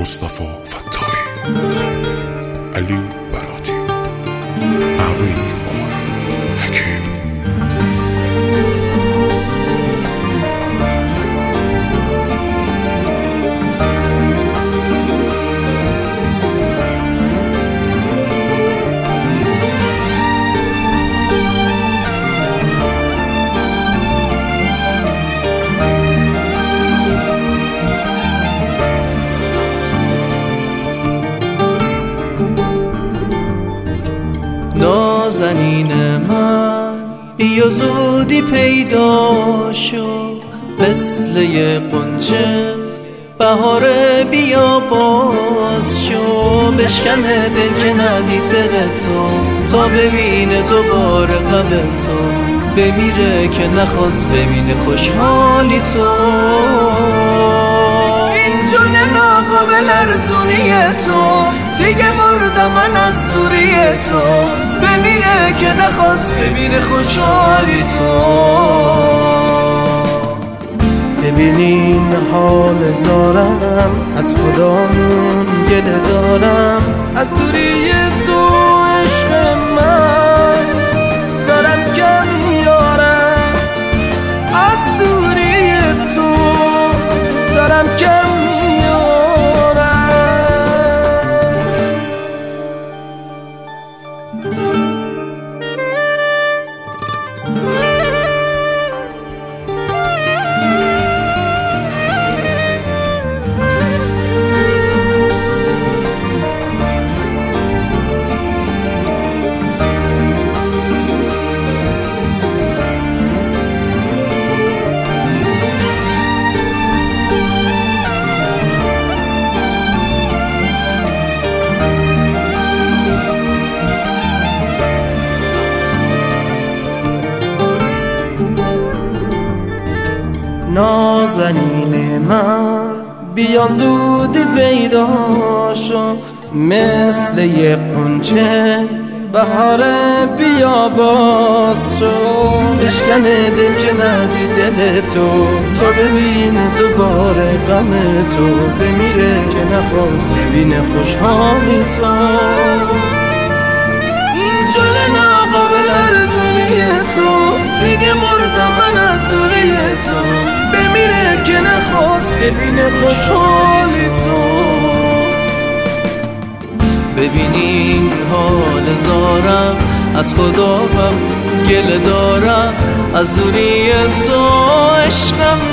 مصطفی فتاحی علی براتی. ارینج نازنین من. بیا زودی پیدا شو مثل یه قنچه بهار بیا باز شو. بشکن دل که ندید دل تو. تا ببینه دوباره غم تو. بمیره که نخواست ببینه خوشحالی تو. این جون ناقابل ارزونی تو. دیگه مردم من از تو. بمیره که نخواست ببینه خوشحالی تو. ببینین حال زارم از خدامون گله دارم. از دوری تو عشق من دارم کم میارم از دوری تو دارم کم نازنین من. بیا زودی پیدا شو. مثل یه قنچه بهار بیا باز شو. بشکن دل که ندی دل تو. تا ببین دوباره غم تو. بمیره که نخواست ببینه خوشحالی تو. ببینه خوشحالی تو. ببینین حال زارم. از خدا هم گله دارم. از دوری تو